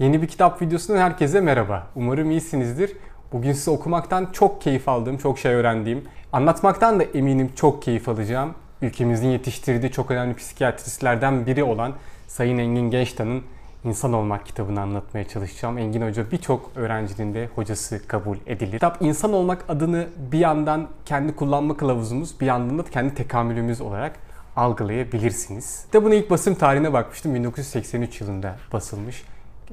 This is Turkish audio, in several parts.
Yeni bir kitap videosundan herkese merhaba. Umarım iyisinizdir. Bugün size okumaktan çok keyif aldığım, çok şey öğrendiğim, anlatmaktan da eminim çok keyif alacağım. Ülkemizin yetiştirdiği çok önemli psikiyatristlerden biri olan Sayın Engin Gençtan'ın İnsan Olmak kitabını anlatmaya çalışacağım. Engin Hoca birçok öğrencinin de hocası kabul edilir. Kitap İnsan Olmak adını bir yandan kendi kullanma kılavuzumuz, bir yandan da kendi tekamülümüz olarak algılayabilirsiniz. Kitabın ilk basım tarihine bakmıştım. 1983 yılında basılmış.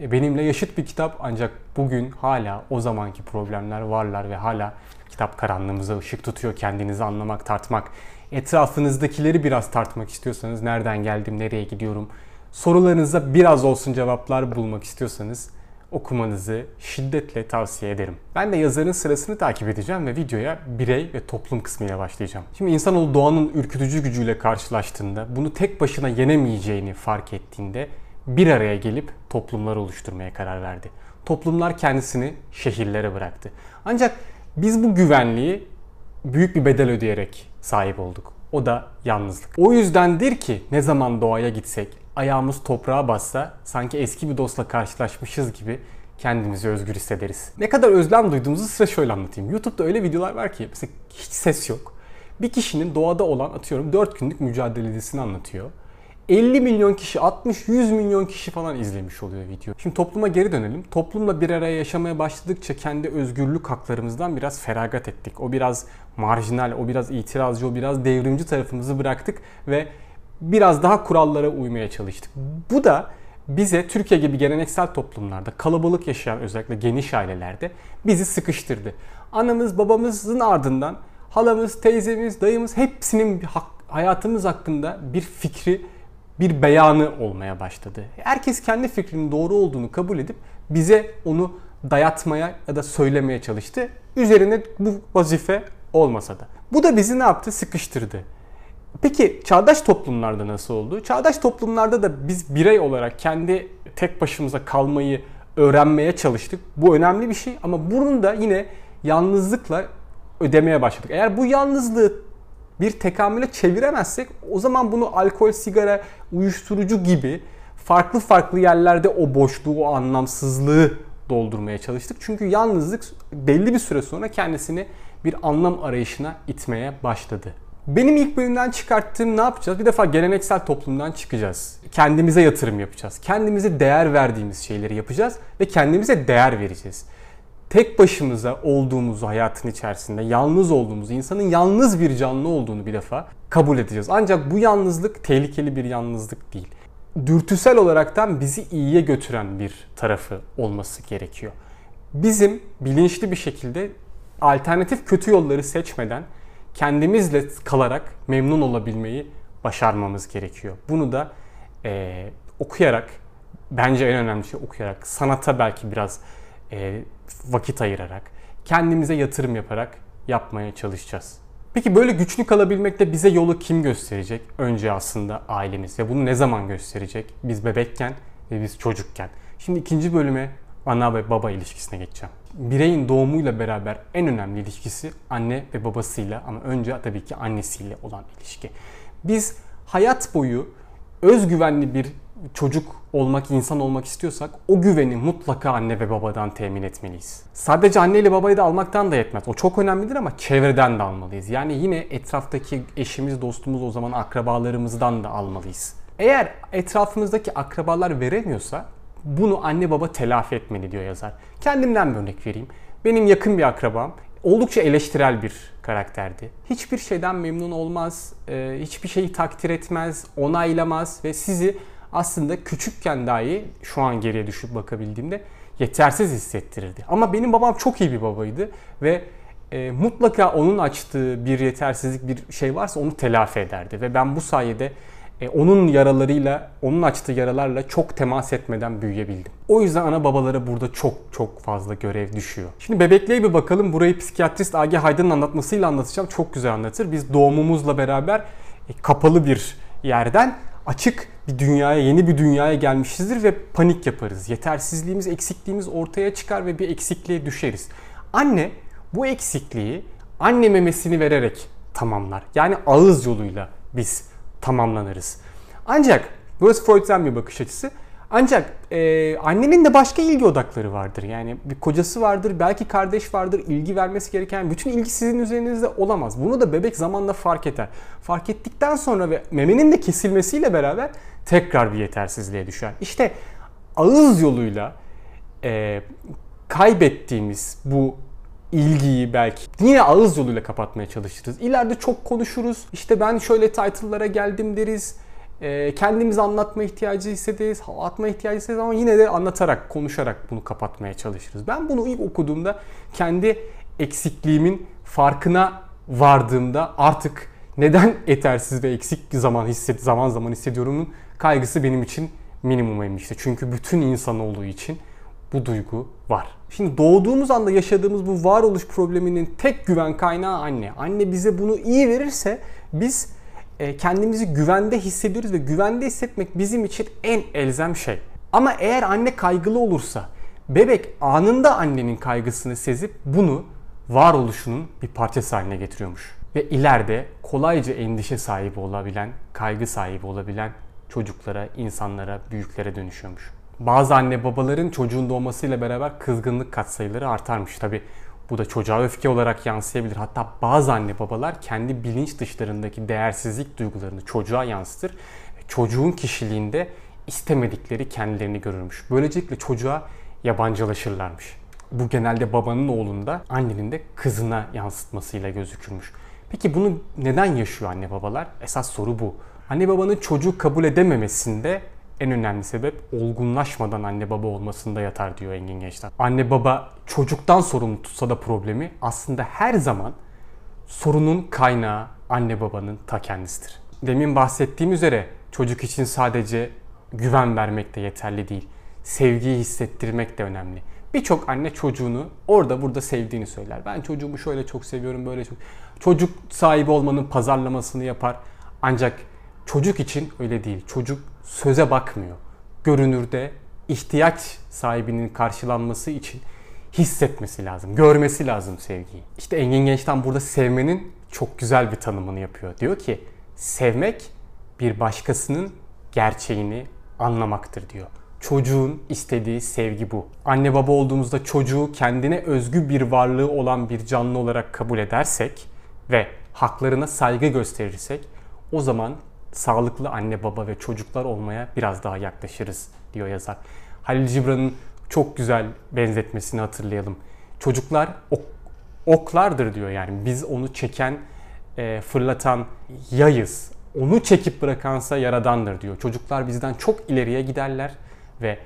E, benimle yaşıt bir kitap ancak bugün hala o zamanki problemler varlar ve hala kitap karanlığımıza ışık tutuyor. Kendinizi anlamak, tartmak, etrafınızdakileri biraz tartmak istiyorsanız nereden geldim, nereye gidiyorum, sorularınıza biraz olsun cevaplar bulmak istiyorsanız okumanızı şiddetle tavsiye ederim. Ben de yazarın sırasını takip edeceğim ve videoya birey ve toplum kısmıyla başlayacağım. Şimdi insanoğlu doğanın ürkütücü gücüyle karşılaştığında, bunu tek başına yenemeyeceğini fark ettiğinde bir araya gelip toplumlar oluşturmaya karar verdi. Toplumlar kendisini şehirlere bıraktı. Ancak biz bu güvenliği büyük bir bedel ödeyerek sahip olduk. O da yalnızlık. O yüzdendir ki ne zaman doğaya gitsek, ayağımız toprağa bassa sanki eski bir dostla karşılaşmışız gibi kendimizi özgür hissederiz. Ne kadar özlem duyduğumuzu size şöyle anlatayım. YouTube'da öyle videolar var ki mesela hiç ses yok. Bir kişinin doğada olan atıyorum 4 günlük mücadelesini anlatıyor. 50 milyon kişi, 60-100 milyon kişi falan izlemiş oluyor video. Şimdi topluma geri dönelim. Toplumla bir araya yaşamaya başladıkça kendi özgürlük haklarımızdan biraz feragat ettik. O biraz marjinal, o biraz itirazcı, o biraz devrimci tarafımızı bıraktık ve biraz daha kurallara uymaya çalıştık. Bu da bize Türkiye gibi geleneksel toplumlarda kalabalık yaşayan özellikle geniş ailelerde bizi sıkıştırdı. Anamız babamızın ardından halamız, teyzemiz, dayımız hepsinin hayatımız hakkında bir fikri, bir beyanı olmaya başladı. Herkes kendi fikrinin doğru olduğunu kabul edip bize onu dayatmaya ya da söylemeye çalıştı. Üzerine bu vazife olmasa da. Bu da bizi ne yaptı? Sıkıştırdı. Peki çağdaş toplumlarda nasıl oldu? Çağdaş toplumlarda da biz birey olarak kendi tek başımıza kalmayı öğrenmeye çalıştık. Bu önemli bir şey ama bunu da yine yalnızlıkla ödemeye başladık. Eğer bu yalnızlığı bir tekamüle çeviremezsek o zaman bunu alkol, sigara, uyuşturucu gibi farklı farklı yerlerde o boşluğu, o anlamsızlığı doldurmaya çalıştık. Çünkü yalnızlık belli bir süre sonra kendisini bir anlam arayışına itmeye başladı. Benim ilk bölümden çıkarttığım ne yapacağız? Bir defa geleneksel toplumdan çıkacağız. Kendimize yatırım yapacağız. Kendimize değer verdiğimiz şeyleri yapacağız ve kendimize değer vereceğiz. Tek başımıza olduğumuzu hayatın içerisinde, yalnız olduğumuzu, insanın yalnız bir canlı olduğunu bir defa kabul edeceğiz. Ancak bu yalnızlık tehlikeli bir yalnızlık değil. Dürtüsel olaraktan bizi iyiye götüren bir tarafı olması gerekiyor. Bizim bilinçli bir şekilde alternatif kötü yolları seçmeden kendimizle kalarak memnun olabilmeyi başarmamız gerekiyor. Bunu da e, okuyarak, bence en önemli şey okuyarak, sanata belki biraz e, vakit ayırarak, kendimize yatırım yaparak yapmaya çalışacağız. Peki böyle güçlü kalabilmekte bize yolu kim gösterecek? Önce aslında ailemiz ve bunu ne zaman gösterecek? Biz bebekken ve biz çocukken. Şimdi ikinci bölüme ana ve baba ilişkisine geçeceğim. Bireyin doğumuyla beraber en önemli ilişkisi anne ve babasıyla ama önce tabii ki annesiyle olan ilişki. Biz hayat boyu özgüvenli bir çocuk olmak, insan olmak istiyorsak o güveni mutlaka anne ve babadan temin etmeliyiz. Sadece anne ile babayı da almaktan da yetmez. O çok önemlidir ama çevreden de almalıyız. Yani yine etraftaki eşimiz, dostumuz o zaman akrabalarımızdan da almalıyız. Eğer etrafımızdaki akrabalar veremiyorsa bunu anne baba telafi etmeli diyor yazar. Kendimden bir örnek vereyim. Benim yakın bir akrabam oldukça eleştirel bir karakterdi. Hiçbir şeyden memnun olmaz, e, hiçbir şeyi takdir etmez, onaylamaz ve sizi aslında küçükken dahi şu an geriye düşüp bakabildiğimde yetersiz hissettirirdi. Ama benim babam çok iyi bir babaydı ve e, mutlaka onun açtığı bir yetersizlik bir şey varsa onu telafi ederdi ve ben bu sayede e, onun yaralarıyla, onun açtığı yaralarla çok temas etmeden büyüyebildim. O yüzden ana babalara burada çok çok fazla görev düşüyor. Şimdi bebekliğe bir bakalım. Burayı psikiyatrist Agi Haydın'ın anlatmasıyla anlatacağım. Çok güzel anlatır. Biz doğumumuzla beraber e, kapalı bir yerden açık bir dünyaya, yeni bir dünyaya gelmişizdir ve panik yaparız. Yetersizliğimiz, eksikliğimiz ortaya çıkar ve bir eksikliğe düşeriz. Anne bu eksikliği anne memesini vererek tamamlar. Yani ağız yoluyla biz tamamlanırız. Ancak burası Freud'den bir bakış açısı. Ancak e, annenin de başka ilgi odakları vardır. Yani bir kocası vardır, belki kardeş vardır, ilgi vermesi gereken bütün ilgi sizin üzerinizde olamaz. Bunu da bebek zamanla fark eder. Fark ettikten sonra ve memenin de kesilmesiyle beraber tekrar bir yetersizliğe düşer. İşte ağız yoluyla e, kaybettiğimiz bu ilgiyi belki yine ağız yoluyla kapatmaya çalışırız. İleride çok konuşuruz. İşte ben şöyle title'lara geldim deriz. E, kendimizi anlatma ihtiyacı hissederiz, hava atma ihtiyacı hissederiz ama yine de anlatarak, konuşarak bunu kapatmaya çalışırız. Ben bunu ilk okuduğumda kendi eksikliğimin farkına vardığımda artık neden yetersiz ve eksik zaman hisset zaman zaman hissediyorumun kaygısı benim için minimuma inmişti. Çünkü bütün insanoğlu için bu duygu var. Şimdi doğduğumuz anda yaşadığımız bu varoluş probleminin tek güven kaynağı anne. Anne bize bunu iyi verirse biz kendimizi güvende hissediyoruz ve güvende hissetmek bizim için en elzem şey. Ama eğer anne kaygılı olursa bebek anında annenin kaygısını sezip bunu varoluşunun bir parçası haline getiriyormuş. Ve ileride kolayca endişe sahibi olabilen, kaygı sahibi olabilen çocuklara, insanlara, büyüklere dönüşüyormuş. Bazı anne babaların çocuğun doğmasıyla beraber kızgınlık katsayıları artarmış. Tabi bu da çocuğa öfke olarak yansıyabilir. Hatta bazı anne babalar kendi bilinç dışlarındaki değersizlik duygularını çocuğa yansıtır. Çocuğun kişiliğinde istemedikleri kendilerini görürmüş. Böylelikle çocuğa yabancılaşırlarmış. Bu genelde babanın oğlunda, annenin de kızına yansıtmasıyla gözükürmüş. Peki bunu neden yaşıyor anne babalar? Esas soru bu. Anne babanın çocuğu kabul edememesinde en önemli sebep olgunlaşmadan anne baba olmasında yatar diyor Engin Gençler. Anne baba çocuktan sorumlu tutsa da problemi aslında her zaman sorunun kaynağı anne babanın ta kendisidir. Demin bahsettiğim üzere çocuk için sadece güven vermek de yeterli değil. Sevgiyi hissettirmek de önemli. Birçok anne çocuğunu orada burada sevdiğini söyler. Ben çocuğumu şöyle çok seviyorum, böyle çok. Çocuk sahibi olmanın pazarlamasını yapar. Ancak çocuk için öyle değil. Çocuk söze bakmıyor. Görünürde ihtiyaç sahibinin karşılanması için hissetmesi lazım, görmesi lazım sevgiyi. İşte Engin Genç'ten burada sevmenin çok güzel bir tanımını yapıyor. Diyor ki sevmek bir başkasının gerçeğini anlamaktır diyor. Çocuğun istediği sevgi bu. Anne baba olduğumuzda çocuğu kendine özgü bir varlığı olan bir canlı olarak kabul edersek ve haklarına saygı gösterirsek o zaman sağlıklı anne baba ve çocuklar olmaya biraz daha yaklaşırız diyor yazar. Halil Cibran'ın çok güzel benzetmesini hatırlayalım. Çocuklar ok, oklardır diyor yani biz onu çeken, e, fırlatan yayız. Onu çekip bırakansa yaradandır diyor. Çocuklar bizden çok ileriye giderler ve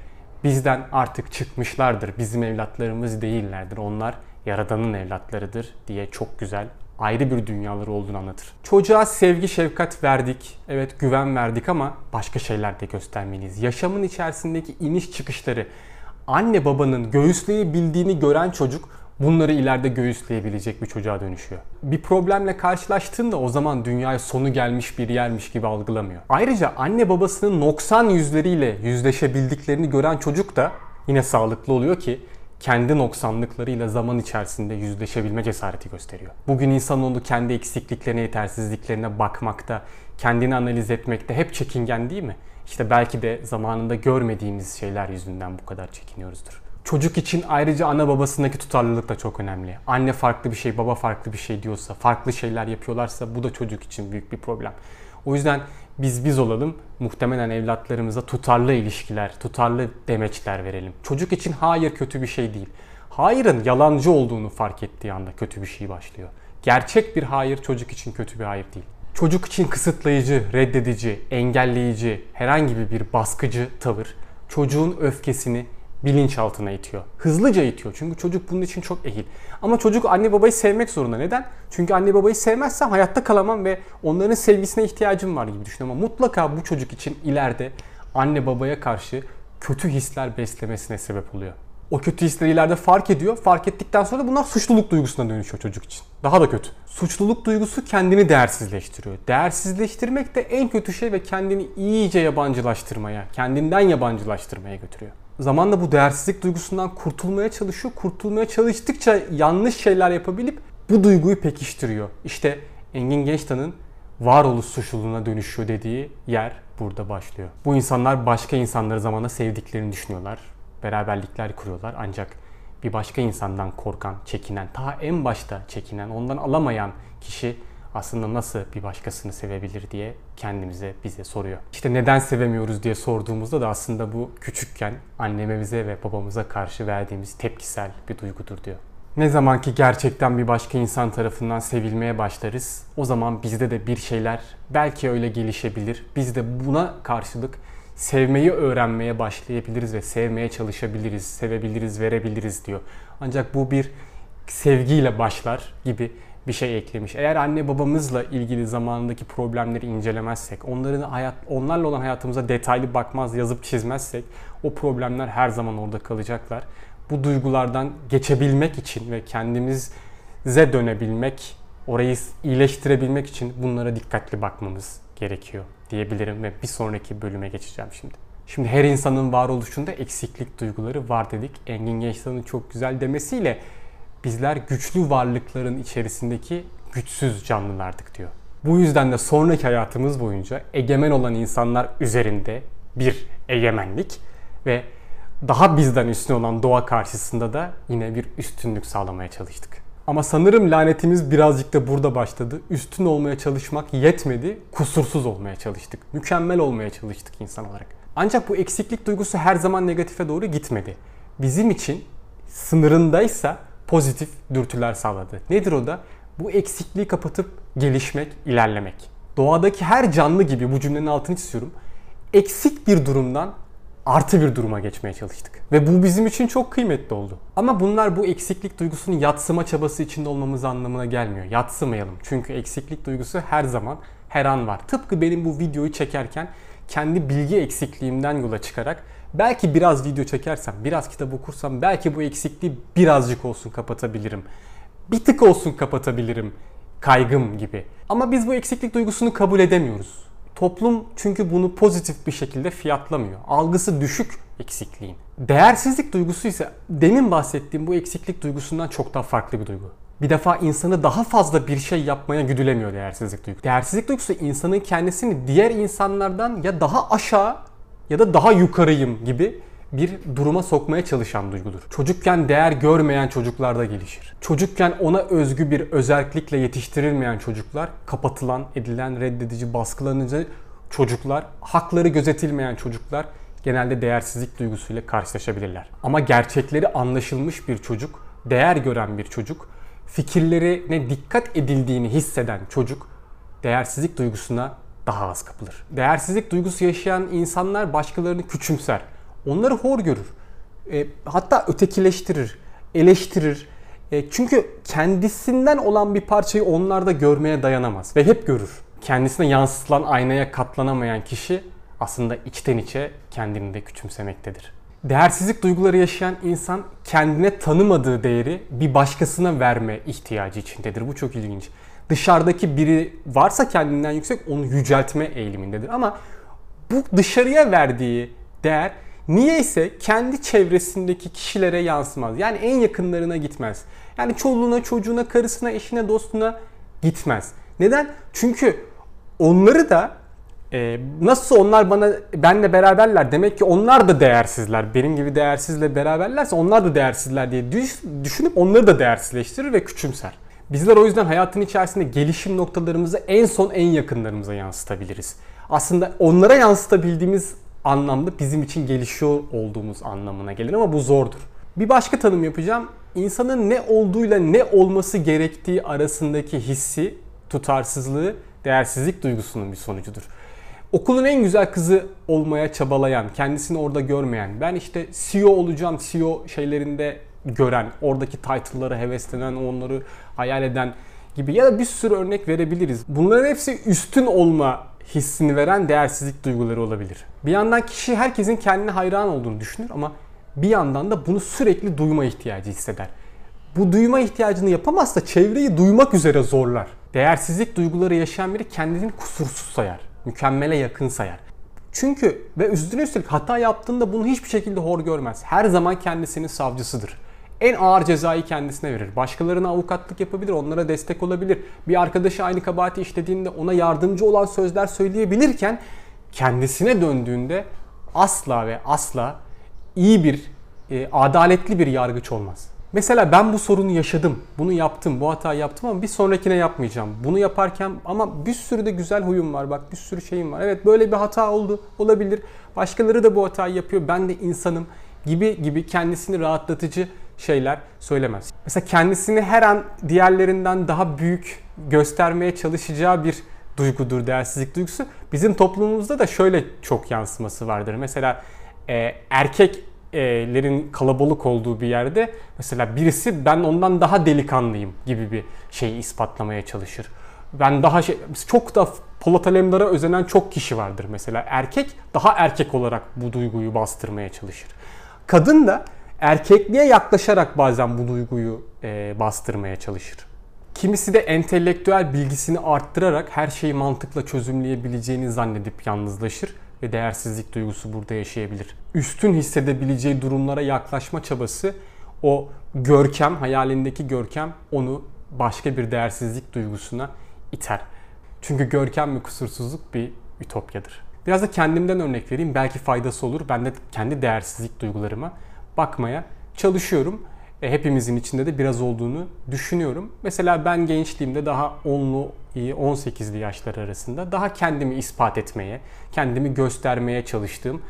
bizden artık çıkmışlardır. Bizim evlatlarımız değillerdir. Onlar yaradanın evlatlarıdır diye çok güzel ayrı bir dünyaları olduğunu anlatır. Çocuğa sevgi, şefkat verdik, evet güven verdik ama başka şeyler de göstermeliyiz. Yaşamın içerisindeki iniş çıkışları, anne babanın göğüsleyebildiğini gören çocuk bunları ileride göğüsleyebilecek bir çocuğa dönüşüyor. Bir problemle karşılaştığında o zaman dünyaya sonu gelmiş bir yermiş gibi algılamıyor. Ayrıca anne babasının noksan yüzleriyle yüzleşebildiklerini gören çocuk da yine sağlıklı oluyor ki kendi noksanlıklarıyla zaman içerisinde yüzleşebilme cesareti gösteriyor. Bugün insanoğlu kendi eksikliklerine, yetersizliklerine bakmakta, kendini analiz etmekte hep çekingen değil mi? İşte belki de zamanında görmediğimiz şeyler yüzünden bu kadar çekiniyoruzdur. Çocuk için ayrıca ana babasındaki tutarlılık da çok önemli. Anne farklı bir şey, baba farklı bir şey diyorsa, farklı şeyler yapıyorlarsa bu da çocuk için büyük bir problem. O yüzden biz biz olalım. Muhtemelen evlatlarımıza tutarlı ilişkiler, tutarlı demeçler verelim. Çocuk için hayır kötü bir şey değil. Hayırın yalancı olduğunu fark ettiği anda kötü bir şey başlıyor. Gerçek bir hayır çocuk için kötü bir hayır değil. Çocuk için kısıtlayıcı, reddedici, engelleyici, herhangi bir baskıcı tavır çocuğun öfkesini bilinçaltına itiyor. Hızlıca itiyor çünkü çocuk bunun için çok ehil. Ama çocuk anne babayı sevmek zorunda. Neden? Çünkü anne babayı sevmezsem hayatta kalamam ve onların sevgisine ihtiyacım var gibi düşünüyorum. Ama mutlaka bu çocuk için ileride anne babaya karşı kötü hisler beslemesine sebep oluyor. O kötü hisleri ileride fark ediyor. Fark ettikten sonra bunlar suçluluk duygusuna dönüşüyor çocuk için. Daha da kötü. Suçluluk duygusu kendini değersizleştiriyor. Değersizleştirmek de en kötü şey ve kendini iyice yabancılaştırmaya, kendinden yabancılaştırmaya götürüyor zamanla bu değersizlik duygusundan kurtulmaya çalışıyor. Kurtulmaya çalıştıkça yanlış şeyler yapabilip bu duyguyu pekiştiriyor. İşte Engin Gençtan'ın varoluş suçluluğuna dönüşüyor dediği yer burada başlıyor. Bu insanlar başka insanları zamanla sevdiklerini düşünüyorlar. Beraberlikler kuruyorlar ancak bir başka insandan korkan, çekinen, ta en başta çekinen, ondan alamayan kişi aslında nasıl bir başkasını sevebilir diye kendimize bize soruyor. İşte neden sevemiyoruz diye sorduğumuzda da aslında bu küçükken annemize ve babamıza karşı verdiğimiz tepkisel bir duygudur diyor. Ne zaman ki gerçekten bir başka insan tarafından sevilmeye başlarız, o zaman bizde de bir şeyler belki öyle gelişebilir. Biz de buna karşılık sevmeyi öğrenmeye başlayabiliriz ve sevmeye çalışabiliriz, sevebiliriz, verebiliriz diyor. Ancak bu bir sevgiyle başlar gibi bir şey eklemiş. Eğer anne babamızla ilgili zamanındaki problemleri incelemezsek, onların hayat onlarla olan hayatımıza detaylı bakmaz, yazıp çizmezsek o problemler her zaman orada kalacaklar. Bu duygulardan geçebilmek için ve kendimize dönebilmek, orayı iyileştirebilmek için bunlara dikkatli bakmamız gerekiyor diyebilirim ve bir sonraki bölüme geçeceğim şimdi. Şimdi her insanın varoluşunda eksiklik duyguları var dedik. Engin Gençtan'ın çok güzel demesiyle bizler güçlü varlıkların içerisindeki güçsüz canlılardık diyor. Bu yüzden de sonraki hayatımız boyunca egemen olan insanlar üzerinde bir egemenlik ve daha bizden üstün olan doğa karşısında da yine bir üstünlük sağlamaya çalıştık. Ama sanırım lanetimiz birazcık da burada başladı. Üstün olmaya çalışmak yetmedi, kusursuz olmaya çalıştık. Mükemmel olmaya çalıştık insan olarak. Ancak bu eksiklik duygusu her zaman negatife doğru gitmedi. Bizim için sınırındaysa pozitif dürtüler sağladı. Nedir o da? Bu eksikliği kapatıp gelişmek, ilerlemek. Doğadaki her canlı gibi bu cümlenin altını çiziyorum. Eksik bir durumdan artı bir duruma geçmeye çalıştık. Ve bu bizim için çok kıymetli oldu. Ama bunlar bu eksiklik duygusunu yatsıma çabası içinde olmamız anlamına gelmiyor. Yatsımayalım. Çünkü eksiklik duygusu her zaman, her an var. Tıpkı benim bu videoyu çekerken kendi bilgi eksikliğimden yola çıkarak belki biraz video çekersem, biraz kitap okursam belki bu eksikliği birazcık olsun kapatabilirim. Bir tık olsun kapatabilirim kaygım gibi. Ama biz bu eksiklik duygusunu kabul edemiyoruz. Toplum çünkü bunu pozitif bir şekilde fiyatlamıyor. Algısı düşük eksikliğin. Değersizlik duygusu ise demin bahsettiğim bu eksiklik duygusundan çok daha farklı bir duygu. Bir defa insanı daha fazla bir şey yapmaya güdülemiyor değersizlik duygusu. Değersizlik duygusu insanın kendisini diğer insanlardan ya daha aşağı ya da daha yukarıyım gibi bir duruma sokmaya çalışan duygudur. Çocukken değer görmeyen çocuklarda gelişir. Çocukken ona özgü bir özellikle yetiştirilmeyen çocuklar, kapatılan, edilen, reddedici, baskılanıcı çocuklar, hakları gözetilmeyen çocuklar genelde değersizlik duygusuyla karşılaşabilirler. Ama gerçekleri anlaşılmış bir çocuk, değer gören bir çocuk, fikirlerine dikkat edildiğini hisseden çocuk değersizlik duygusuna daha az kapılır. Değersizlik duygusu yaşayan insanlar başkalarını küçümser onları hor görür. E, hatta ötekileştirir, eleştirir. E, çünkü kendisinden olan bir parçayı onlarda görmeye dayanamaz ve hep görür. Kendisine yansıtılan aynaya katlanamayan kişi aslında içten içe kendini de küçümsemektedir. Değersizlik duyguları yaşayan insan kendine tanımadığı değeri bir başkasına verme ihtiyacı içindedir. Bu çok ilginç. Dışarıdaki biri varsa kendinden yüksek onu yüceltme eğilimindedir. Ama bu dışarıya verdiği değer Niye ise kendi çevresindeki kişilere yansımaz. Yani en yakınlarına gitmez. Yani çoluğuna, çocuğuna, karısına, eşine, dostuna gitmez. Neden? Çünkü onları da e, nasıl onlar bana benle beraberler demek ki onlar da değersizler. Benim gibi değersizle beraberlerse onlar da değersizler diye düşünüp onları da değersizleştirir ve küçümser. Bizler o yüzden hayatın içerisinde gelişim noktalarımızı en son en yakınlarımıza yansıtabiliriz. Aslında onlara yansıtabildiğimiz anlamda bizim için gelişiyor olduğumuz anlamına gelir ama bu zordur. Bir başka tanım yapacağım. İnsanın ne olduğuyla ne olması gerektiği arasındaki hissi, tutarsızlığı, değersizlik duygusunun bir sonucudur. Okulun en güzel kızı olmaya çabalayan, kendisini orada görmeyen, ben işte CEO olacağım, CEO şeylerinde gören, oradaki title'lara heveslenen, onları hayal eden gibi ya da bir sürü örnek verebiliriz. Bunların hepsi üstün olma hissini veren değersizlik duyguları olabilir. Bir yandan kişi herkesin kendine hayran olduğunu düşünür ama bir yandan da bunu sürekli duyma ihtiyacı hisseder. Bu duyma ihtiyacını yapamazsa çevreyi duymak üzere zorlar. Değersizlik duyguları yaşayan biri kendini kusursuz sayar, mükemmele yakın sayar. Çünkü ve üstüne üstelik hata yaptığında bunu hiçbir şekilde hor görmez. Her zaman kendisinin savcısıdır en ağır cezayı kendisine verir. Başkalarına avukatlık yapabilir, onlara destek olabilir. Bir arkadaşı aynı kabahati işlediğinde ona yardımcı olan sözler söyleyebilirken kendisine döndüğünde asla ve asla iyi bir, e, adaletli bir yargıç olmaz. Mesela ben bu sorunu yaşadım, bunu yaptım, bu hatayı yaptım ama bir sonrakine yapmayacağım. Bunu yaparken ama bir sürü de güzel huyum var bak bir sürü şeyim var. Evet böyle bir hata oldu, olabilir. Başkaları da bu hatayı yapıyor, ben de insanım gibi gibi kendisini rahatlatıcı şeyler söylemez. Mesela kendisini her an diğerlerinden daha büyük göstermeye çalışacağı bir duygudur değersizlik duygusu. Bizim toplumumuzda da şöyle çok yansıması vardır. Mesela e, erkeklerin kalabalık olduğu bir yerde mesela birisi ben ondan daha delikanlıyım gibi bir şeyi ispatlamaya çalışır. Ben daha şey, çok da Polat Alemdar'a özenen çok kişi vardır mesela. Erkek daha erkek olarak bu duyguyu bastırmaya çalışır. Kadın da erkekliğe yaklaşarak bazen bu duyguyu e, bastırmaya çalışır. Kimisi de entelektüel bilgisini arttırarak her şeyi mantıkla çözümleyebileceğini zannedip yalnızlaşır ve değersizlik duygusu burada yaşayabilir. Üstün hissedebileceği durumlara yaklaşma çabası o görkem, hayalindeki görkem onu başka bir değersizlik duygusuna iter. Çünkü görkem ve kusursuzluk bir ütopyadır. Biraz da kendimden örnek vereyim. Belki faydası olur. Ben de kendi değersizlik duygularıma bakmaya çalışıyorum. E, hepimizin içinde de biraz olduğunu düşünüyorum. Mesela ben gençliğimde daha 10'lu 18'li yaşlar arasında daha kendimi ispat etmeye, kendimi göstermeye çalıştığım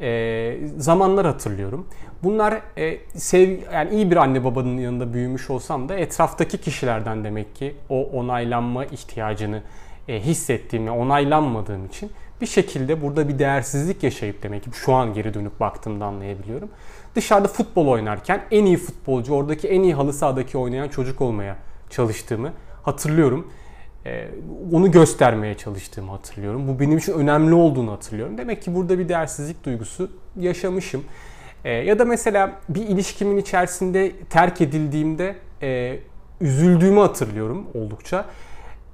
e, zamanlar hatırlıyorum. Bunlar e, sev yani iyi bir anne babanın yanında büyümüş olsam da etraftaki kişilerden demek ki o onaylanma ihtiyacını e, hissettiğimi, onaylanmadığım için bir şekilde burada bir değersizlik yaşayıp demek ki şu an geri dönüp baktığımda anlayabiliyorum. Dışarıda futbol oynarken en iyi futbolcu, oradaki en iyi halı sahadaki oynayan çocuk olmaya çalıştığımı hatırlıyorum. Ee, onu göstermeye çalıştığımı hatırlıyorum. Bu benim için önemli olduğunu hatırlıyorum. Demek ki burada bir değersizlik duygusu yaşamışım. Ee, ya da mesela bir ilişkimin içerisinde terk edildiğimde e, üzüldüğümü hatırlıyorum oldukça.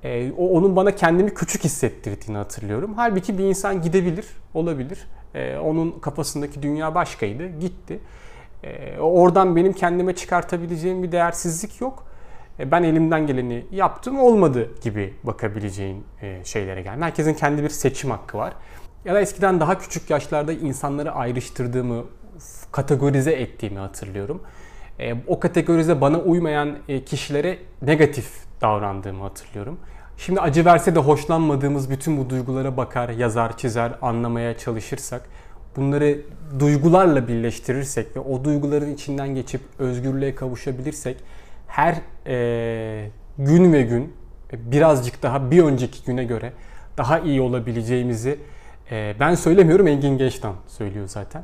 E, onun bana kendimi küçük hissettirdiğini hatırlıyorum. Halbuki bir insan gidebilir, olabilir. E, onun kafasındaki dünya başkaydı, gitti. E, oradan benim kendime çıkartabileceğim bir değersizlik yok. E, ben elimden geleni yaptım, olmadı gibi bakabileceğin e, şeylere gel. Herkesin kendi bir seçim hakkı var. Ya da eskiden daha küçük yaşlarda insanları ayrıştırdığımı, kategorize ettiğimi hatırlıyorum. O kategorize bana uymayan e, kişilere negatif davrandığımı hatırlıyorum. Şimdi acı verse de hoşlanmadığımız bütün bu duygulara bakar, yazar, çizer, anlamaya çalışırsak, bunları duygularla birleştirirsek ve o duyguların içinden geçip özgürlüğe kavuşabilirsek her e, gün ve gün birazcık daha bir önceki güne göre daha iyi olabileceğimizi e, ben söylemiyorum Engin Geçtan söylüyor zaten.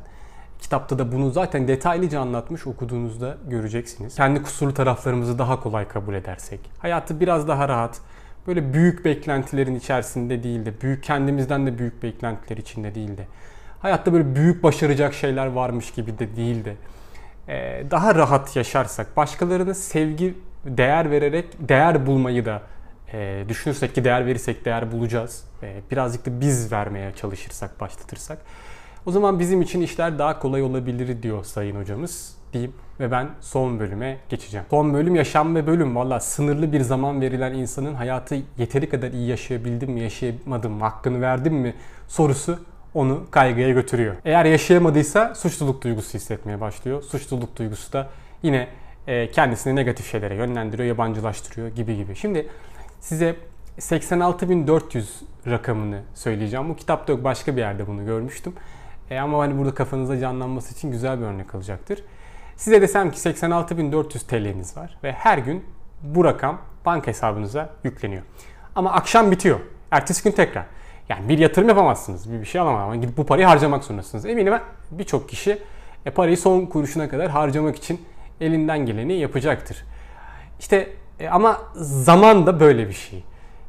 Kitapta da bunu zaten detaylıca anlatmış okuduğunuzda göreceksiniz. Kendi kusurlu taraflarımızı daha kolay kabul edersek, hayatı biraz daha rahat, böyle büyük beklentilerin içerisinde değil de, büyük kendimizden de büyük beklentiler içinde değil de, hayatta böyle büyük başaracak şeyler varmış gibi de değil de, e, daha rahat yaşarsak, başkalarına sevgi, değer vererek değer bulmayı da e, düşünürsek ki değer verirsek değer bulacağız. E, birazcık da biz vermeye çalışırsak, başlatırsak. O zaman bizim için işler daha kolay olabilir diyor sayın hocamız diyeyim ve ben son bölüme geçeceğim. Son bölüm yaşam ve bölüm. Valla sınırlı bir zaman verilen insanın hayatı yeteri kadar iyi yaşayabildim mi, yaşayamadım mı, hakkını verdim mi sorusu onu kaygıya götürüyor. Eğer yaşayamadıysa suçluluk duygusu hissetmeye başlıyor. Suçluluk duygusu da yine e, kendisini negatif şeylere yönlendiriyor, yabancılaştırıyor gibi gibi. Şimdi size 86.400 rakamını söyleyeceğim. Bu kitapta yok başka bir yerde bunu görmüştüm. E ama hani burada kafanızda canlanması için güzel bir örnek alacaktır. Size desem ki 86.400 TL'niz var ve her gün bu rakam banka hesabınıza yükleniyor. Ama akşam bitiyor. Ertesi gün tekrar. Yani bir yatırım yapamazsınız. Bir, şey alamam ama gidip bu parayı harcamak zorundasınız. Eminim birçok kişi e, parayı son kuruşuna kadar harcamak için elinden geleni yapacaktır. İşte e, ama zaman da böyle bir şey.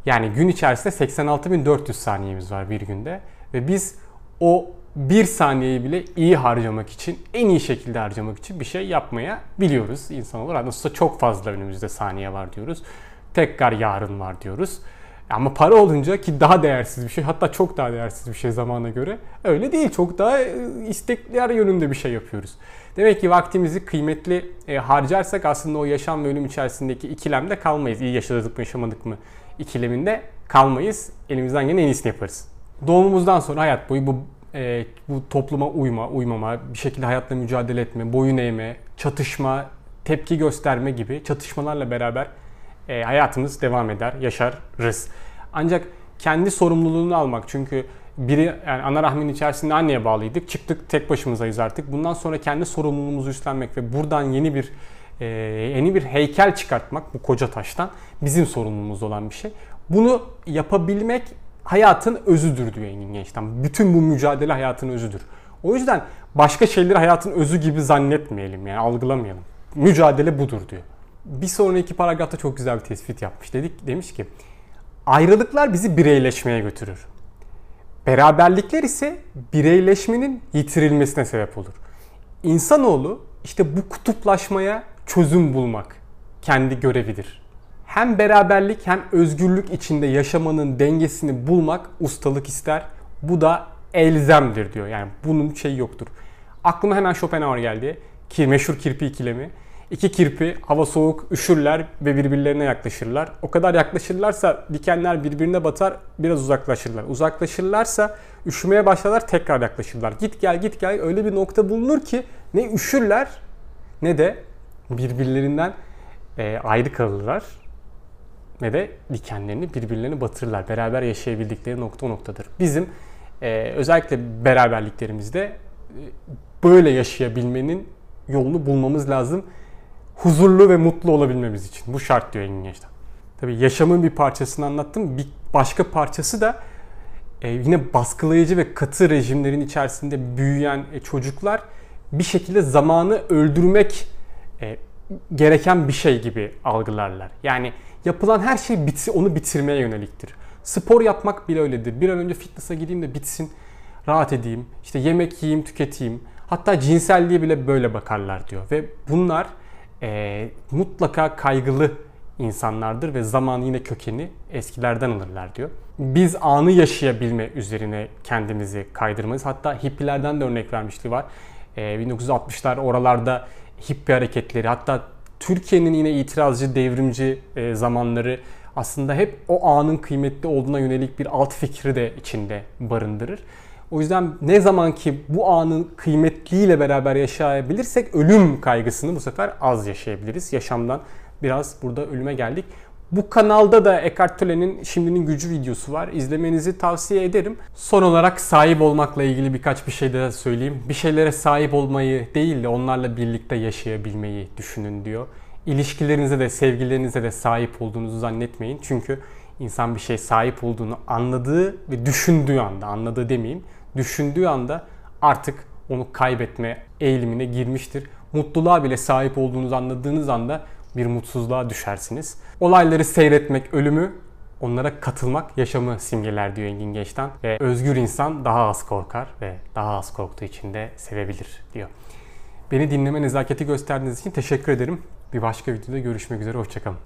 Yani gün içerisinde 86.400 saniyemiz var bir günde ve biz o bir saniyeyi bile iyi harcamak için, en iyi şekilde harcamak için bir şey yapmaya biliyoruz insan olarak. Nasılsa çok fazla önümüzde saniye var diyoruz. Tekrar yarın var diyoruz. Ama para olunca ki daha değersiz bir şey hatta çok daha değersiz bir şey zamana göre öyle değil. Çok daha e, istekler yönünde bir şey yapıyoruz. Demek ki vaktimizi kıymetli e, harcarsak aslında o yaşam ve ölüm içerisindeki ikilemde kalmayız. İyi yaşadık mı yaşamadık mı ikileminde kalmayız. Elimizden gelen en iyisini yaparız. Doğumumuzdan sonra hayat boyu bu e, bu topluma uyma, uymama, bir şekilde hayatla mücadele etme, boyun eğme, çatışma, tepki gösterme gibi çatışmalarla beraber e, hayatımız devam eder, yaşarız. Ancak kendi sorumluluğunu almak çünkü biri yani ana rahmin içerisinde anneye bağlıydık. Çıktık tek başımızayız artık. Bundan sonra kendi sorumluluğumuzu üstlenmek ve buradan yeni bir e, yeni bir heykel çıkartmak bu koca taştan bizim sorumluluğumuz olan bir şey. Bunu yapabilmek hayatın özüdür diyor Engin Genç'ten. Bütün bu mücadele hayatın özüdür. O yüzden başka şeyleri hayatın özü gibi zannetmeyelim yani algılamayalım. Mücadele budur diyor. Bir sonraki paragrafta çok güzel bir tespit yapmış. Dedik demiş ki ayrılıklar bizi bireyleşmeye götürür. Beraberlikler ise bireyleşmenin yitirilmesine sebep olur. İnsanoğlu işte bu kutuplaşmaya çözüm bulmak kendi görevidir. Hem beraberlik hem özgürlük içinde yaşamanın dengesini bulmak ustalık ister. Bu da elzemdir diyor. Yani bunun şeyi yoktur. Aklıma hemen Schopenhauer geldi. Ki meşhur kirpi ikilemi. İki kirpi hava soğuk üşürler ve birbirlerine yaklaşırlar. O kadar yaklaşırlarsa dikenler birbirine batar biraz uzaklaşırlar. Uzaklaşırlarsa üşümeye başlarlar tekrar yaklaşırlar. Git gel git gel öyle bir nokta bulunur ki ne üşürler ne de birbirlerinden e, ayrı kalırlar ne de dikenlerini birbirlerine batırırlar. Beraber yaşayabildikleri nokta noktadır. Bizim e, özellikle beraberliklerimizde e, böyle yaşayabilmenin yolunu bulmamız lazım. Huzurlu ve mutlu olabilmemiz için. Bu şart diyor Engin Genç'ten. Tabii yaşamın bir parçasını anlattım. Bir başka parçası da e, yine baskılayıcı ve katı rejimlerin içerisinde büyüyen e, çocuklar bir şekilde zamanı öldürmek e, gereken bir şey gibi algılarlar. Yani yapılan her şey bitsi, onu bitirmeye yöneliktir. Spor yapmak bile öyledir. Bir an önce fitness'a gideyim de bitsin, rahat edeyim. İşte yemek yiyeyim, tüketeyim. Hatta cinselliğe bile böyle bakarlar diyor. Ve bunlar e, mutlaka kaygılı insanlardır ve zaman yine kökeni eskilerden alırlar diyor. Biz anı yaşayabilme üzerine kendimizi kaydırmalıyız. Hatta hippilerden de örnek vermişliği var. E, 1960'lar oralarda hippi hareketleri hatta Türkiye'nin yine itirazcı, devrimci e, zamanları aslında hep o anın kıymetli olduğuna yönelik bir alt fikri de içinde barındırır. O yüzden ne zaman ki bu anın kıymetliyle beraber yaşayabilirsek ölüm kaygısını bu sefer az yaşayabiliriz. Yaşamdan biraz burada ölüme geldik. Bu kanalda da Eckhart Tolle'nin Şimdinin Gücü videosu var. İzlemenizi tavsiye ederim. Son olarak sahip olmakla ilgili birkaç bir şey daha söyleyeyim. Bir şeylere sahip olmayı değil de onlarla birlikte yaşayabilmeyi düşünün diyor. İlişkilerinize de sevgilerinize de sahip olduğunuzu zannetmeyin. Çünkü insan bir şey sahip olduğunu anladığı ve düşündüğü anda, anladığı demeyeyim, düşündüğü anda artık onu kaybetme eğilimine girmiştir. Mutluluğa bile sahip olduğunuzu anladığınız anda bir mutsuzluğa düşersiniz. Olayları seyretmek ölümü, onlara katılmak yaşamı simgeler diyor Engin Geç'ten. Ve özgür insan daha az korkar ve daha az korktuğu için de sevebilir diyor. Beni dinleme nezaketi gösterdiğiniz için teşekkür ederim. Bir başka videoda görüşmek üzere, hoşçakalın.